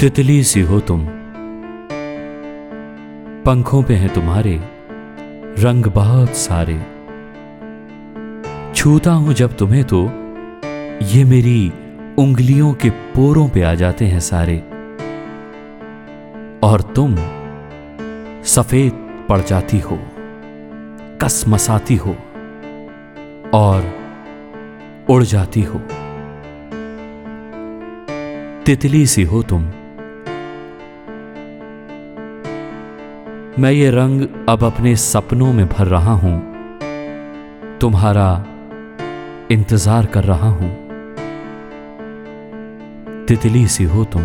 तितली सी हो तुम। पंखों पे हैं तुम्हारे, रंग बहुत सारे। छूता हूँ जब तुम्हें तो ये मेरी उंगलियों के पोरों पे आ जाते हैं सारे। और तुम सफ़ेद पड़ जाती हो, कस मसाती हो, और उड़ जाती हो। तितली सी हो तुम मैं ये रंग अब अपने सपनों में भर रहा हूँ। तुम्हारा इंतज़ार कर रहा हूँ। तितली सी हो तुम।